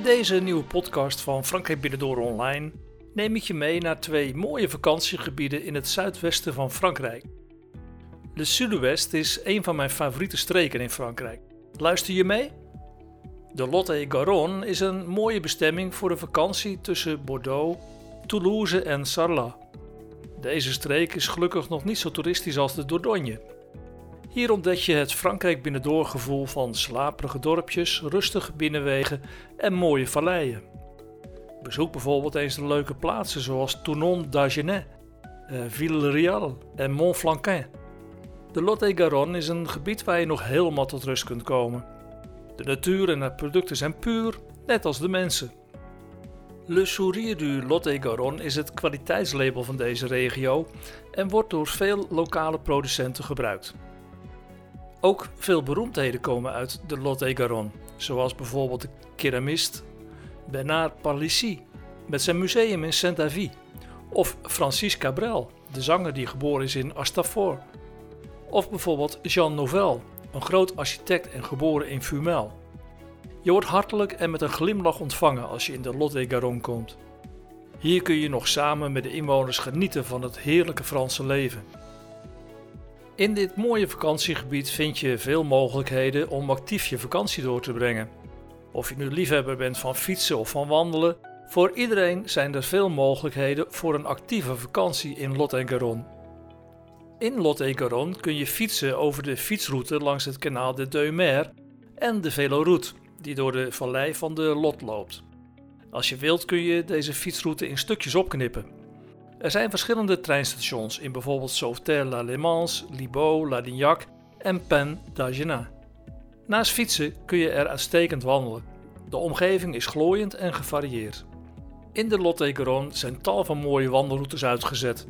In deze nieuwe podcast van Frankrijk Binnendoor Online neem ik je mee naar twee mooie vakantiegebieden in het zuidwesten van Frankrijk. De Sud-Ouest is een van mijn favoriete streken in Frankrijk. Luister je mee? De Lot-et-Garonne is een mooie bestemming voor een vakantie tussen Bordeaux, Toulouse en Sarlat. Deze streek is gelukkig nog niet zo toeristisch als de Dordogne. Hier ontdek je het Frankrijk binnendoor gevoel van slaperige dorpjes, rustige binnenwegen en mooie valleien. Bezoek bijvoorbeeld eens de leuke plaatsen zoals Tournon d'Agenais, eh, Villereal en Montflanquin. De Lot-et-Garonne is een gebied waar je nog helemaal tot rust kunt komen. De natuur en de producten zijn puur, net als de mensen. Le Sourire du Lot-et-Garonne is het kwaliteitslabel van deze regio en wordt door veel lokale producenten gebruikt. Ook veel beroemdheden komen uit de Lot-et-Garonne, zoals bijvoorbeeld de keramist Bernard Palissy met zijn museum in Saint-Davy, of Francis Cabrel, de zanger die geboren is in Astafort, of bijvoorbeeld Jean Nouvel, een groot architect en geboren in Fumel. Je wordt hartelijk en met een glimlach ontvangen als je in de Lot-et-Garonne komt. Hier kun je nog samen met de inwoners genieten van het heerlijke Franse leven. In dit mooie vakantiegebied vind je veel mogelijkheden om actief je vakantie door te brengen. Of je nu liefhebber bent van fietsen of van wandelen, voor iedereen zijn er veel mogelijkheden voor een actieve vakantie in Lot-et-Garonne. In Lot-et-Garonne kun je fietsen over de fietsroute langs het kanaal de Deumer en de veloroute die door de vallei van de Lot loopt. Als je wilt kun je deze fietsroute in stukjes opknippen. Er zijn verschillende treinstations in bijvoorbeeld Sauveterre-la-Le Mans, Libo, Ladignac en Pen d'Agenais. Naast fietsen kun je er uitstekend wandelen. De omgeving is glooiend en gevarieerd. In de Lot-et-Garonne zijn tal van mooie wandelroutes uitgezet.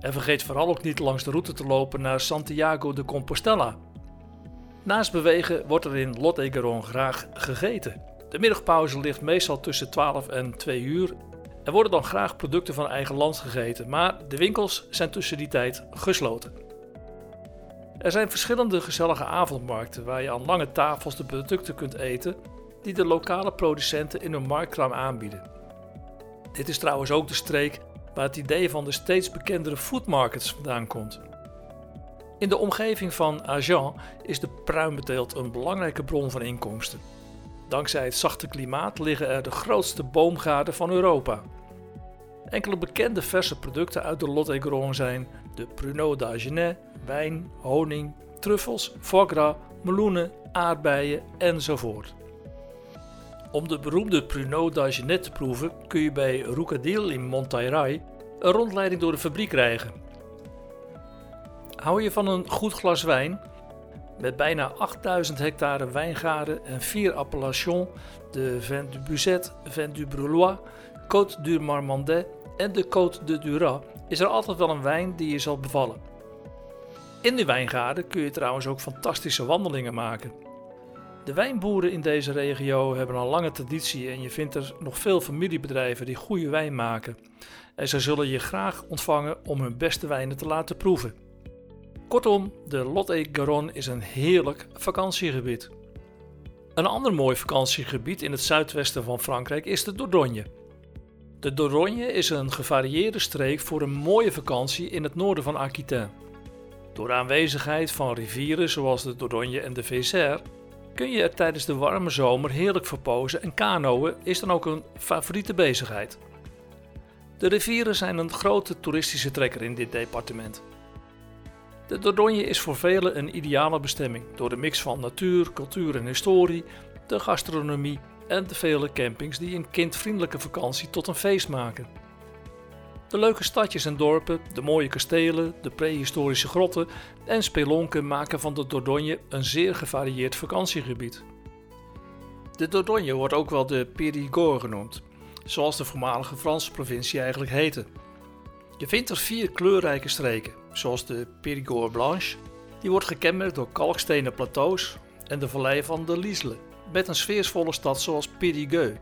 En vergeet vooral ook niet langs de route te lopen naar Santiago de Compostela. Naast bewegen wordt er in Lot-et-Garonne graag gegeten. De middagpauze ligt meestal tussen 12 en 2 uur. Er worden dan graag producten van eigen land gegeten, maar de winkels zijn tussen die tijd gesloten. Er zijn verschillende gezellige avondmarkten waar je aan lange tafels de producten kunt eten die de lokale producenten in hun marktkraam aanbieden. Dit is trouwens ook de streek waar het idee van de steeds bekendere foodmarkets vandaan komt. In de omgeving van Agen is de pruimenteelt een belangrijke bron van inkomsten. Dankzij het zachte klimaat liggen er de grootste boomgaarden van Europa. Enkele bekende verse producten uit de Lot-et-Garonne zijn de Pruneau d'Agenais, wijn, honing, truffels, foie gras, meloenen, aardbeien enzovoort. Om de beroemde Pruneau d'Agenais te proeven kun je bij Roucadil in Montaillerail een rondleiding door de fabriek krijgen. Hou je van een goed glas wijn? Met bijna 8000 hectare wijngaarden en vier appellations, de Vin du Buzet, Vin du Brulois, Côte du Marmandais en de Côte de Duras, is er altijd wel een wijn die je zal bevallen. In de wijngaarden kun je trouwens ook fantastische wandelingen maken. De wijnboeren in deze regio hebben een lange traditie en je vindt er nog veel familiebedrijven die goede wijn maken. En ze zullen je graag ontvangen om hun beste wijnen te laten proeven. Kortom, de Lot-et-Garonne is een heerlijk vakantiegebied. Een ander mooi vakantiegebied in het zuidwesten van Frankrijk is de Dordogne. De Dordogne is een gevarieerde streek voor een mooie vakantie in het noorden van Aquitaine. Door aanwezigheid van rivieren zoals de Dordogne en de Vézère kun je er tijdens de warme zomer heerlijk verpozen en kanoën is dan ook een favoriete bezigheid. De rivieren zijn een grote toeristische trekker in dit departement. De Dordogne is voor velen een ideale bestemming door de mix van natuur, cultuur en historie, de gastronomie en de vele campings die een kindvriendelijke vakantie tot een feest maken. De leuke stadjes en dorpen, de mooie kastelen, de prehistorische grotten en spelonken maken van de Dordogne een zeer gevarieerd vakantiegebied. De Dordogne wordt ook wel de Périgord genoemd, zoals de voormalige Franse provincie eigenlijk heette. Je vindt er vier kleurrijke streken, zoals de Périgord Blanche, die wordt gekenmerkt door kalkstenen plateaus, en de vallei van de Lisle, met een sfeersvolle stad zoals Périgueux.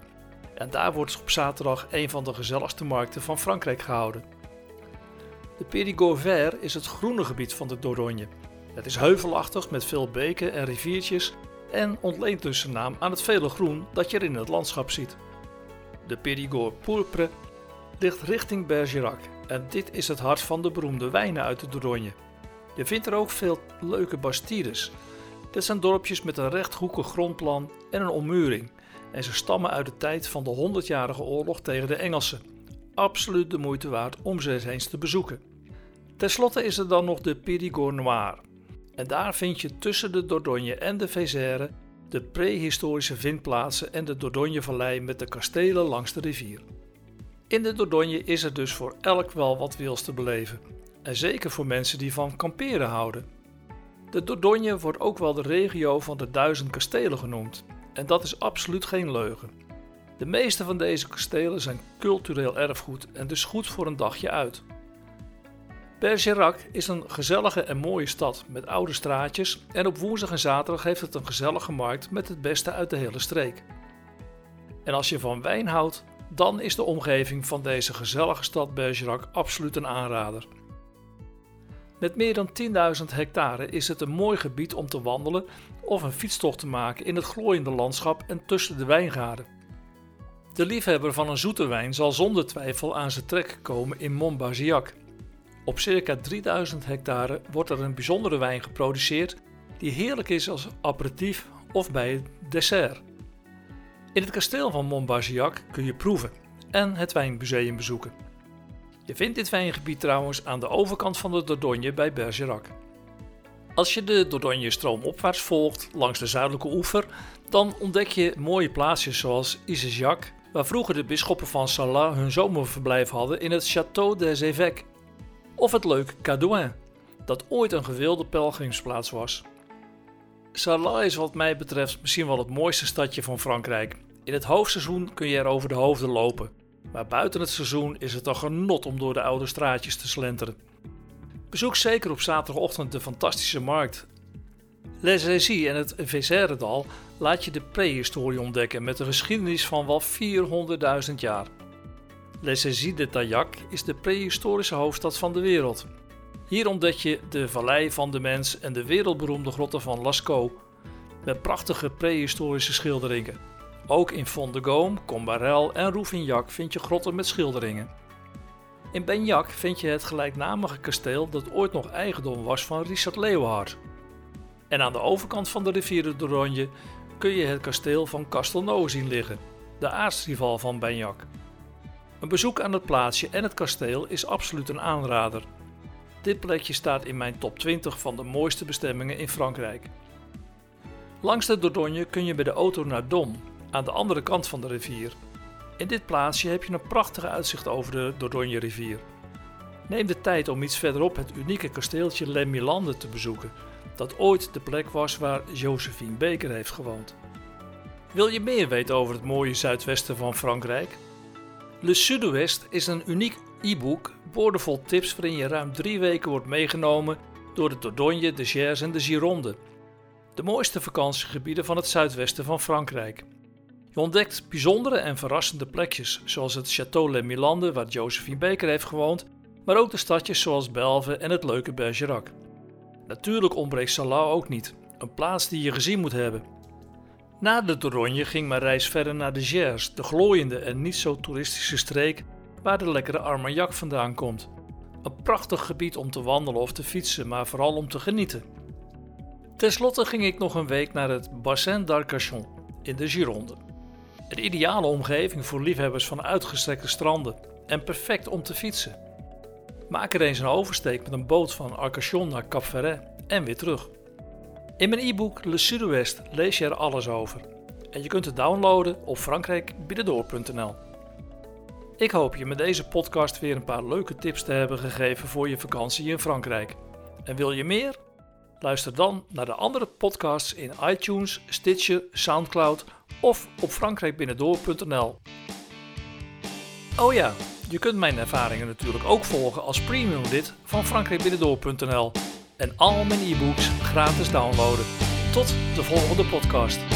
En daar wordt op zaterdag een van de gezelligste markten van Frankrijk gehouden. De Périgord Vert is het groene gebied van de Dordogne. Het is heuvelachtig met veel beken en riviertjes en ontleent dus zijn naam aan het vele groen dat je er in het landschap ziet. de Périgord pourpre, ligt richting Bergerac en dit is het hart van de beroemde wijnen uit de Dordogne. Je vindt er ook veel leuke bastides. Dit zijn dorpjes met een rechthoekig grondplan en een ommuring en ze stammen uit de tijd van de 100-jarige oorlog tegen de Engelsen. Absoluut de moeite waard om ze eens te bezoeken. Ten slotte is er dan nog de Périgord Noir. En daar vind je tussen de Dordogne en de Vézère de prehistorische vindplaatsen en de Dordogne-vallei met de kastelen langs de rivier. In de Dordogne is er dus voor elk wel wat wils te beleven. En zeker voor mensen die van kamperen houden. De Dordogne wordt ook wel de regio van de duizend kastelen genoemd. En dat is absoluut geen leugen. De meeste van deze kastelen zijn cultureel erfgoed en dus goed voor een dagje uit. Bergerac is een gezellige en mooie stad met oude straatjes en op woensdag en zaterdag heeft het een gezellige markt met het beste uit de hele streek. En als je van wijn houdt, dan is de omgeving van deze gezellige stad Bergerac absoluut een aanrader. Met meer dan 10.000 hectare is het een mooi gebied om te wandelen of een fietstocht te maken in het glooiende landschap en tussen de wijngaarden. De liefhebber van een zoete wijn zal zonder twijfel aan zijn trek komen in Montbazillac. Op circa 3000 hectare wordt er een bijzondere wijn geproduceerd die heerlijk is als aperitief of bij het dessert. In het kasteel van Montbazillac kun je proeven en het wijnmuseum bezoeken. Je vindt dit wijngebied trouwens aan de overkant van de Dordogne bij Bergerac. Als je de Dordogne stroomopwaarts volgt langs de zuidelijke oever, dan ontdek je mooie plaatsjes zoals Isejac, waar vroeger de bisschoppen van Salat hun zomerverblijf hadden in het Château des Évêques. Of het leuke Cadouin, dat ooit een gewilde pelgrimsplaats was. Salat is wat mij betreft misschien wel het mooiste stadje van Frankrijk. In het hoofdseizoen kun je er over de hoofden lopen, maar buiten het seizoen is het een genot om door de oude straatjes te slenteren. Bezoek zeker op zaterdagochtend de fantastische markt. Les Récits en het Vézère-dal laat je de prehistorie ontdekken met een geschiedenis van wel 400.000 jaar. Les Récits de Taillac is de prehistorische hoofdstad van de wereld. Hier ontdek je de Vallei van de Mens en de wereldberoemde grotten van Lascaux, met prachtige prehistorische schilderingen. Ook in Font de Gaume, Combarel en Rouffignac vind je grotten met schilderingen. In Benjac vind je het gelijknamige kasteel dat ooit nog eigendom was van Richard Leeuwenhard. En aan de overkant van de rivier de Dordogne kun je het kasteel van Castelnau zien liggen, de aartsrival van Benjac. Een bezoek aan het plaatsje en het kasteel is absoluut een aanrader. Dit plekje staat in mijn top 20 van de mooiste bestemmingen in Frankrijk. Langs de Dordogne kun je bij de auto naar Dom, aan de andere kant van de rivier. In dit plaatsje heb je een prachtige uitzicht over de Dordogne rivier. Neem de tijd om iets verderop het unieke kasteeltje Les Milandes te bezoeken, dat ooit de plek was waar Josephine Baker heeft gewoond. Wil je meer weten over het mooie zuidwesten van Frankrijk? Le Sud-Ouest is een uniek e-book boordevol tips waarin je ruim drie weken wordt meegenomen door de Dordogne, de Gers en de Gironde. De mooiste vakantiegebieden van het zuidwesten van Frankrijk. Je ontdekt bijzondere en verrassende plekjes, zoals het Château Les Milandes waar Josephine Baker heeft gewoond, maar ook de stadjes zoals Belve en het leuke Bergerac. Natuurlijk ontbreekt Salau ook niet, een plaats die je gezien moet hebben. Na de Dordogne ging mijn reis verder naar de Gers, de glooiende en niet zo toeristische streek waar de lekkere Armagnac vandaan komt. Een prachtig gebied om te wandelen of te fietsen, maar vooral om te genieten. Ten slotte ging ik nog een week naar het Bassin d'Arcachon in de Gironde. Een ideale omgeving voor liefhebbers van uitgestrekte stranden en perfect om te fietsen. Maak er eens een oversteek met een boot van Arcachon naar Cap Ferret en weer terug. In mijn e-book Le Sud-Ouest lees je er alles over. En je kunt het downloaden op frankrijkbinnendoor.nl. Ik hoop je met deze podcast weer een paar leuke tips te hebben gegeven voor je vakantie in Frankrijk. En wil je meer? Luister dan naar de andere podcasts in iTunes, Stitcher, Soundcloud of op frankrijkbinnendoor.nl. Oh ja, je kunt mijn ervaringen natuurlijk ook volgen als premium lid van frankrijkbinnendoor.nl en al mijn e-books gratis downloaden. Tot de volgende podcast.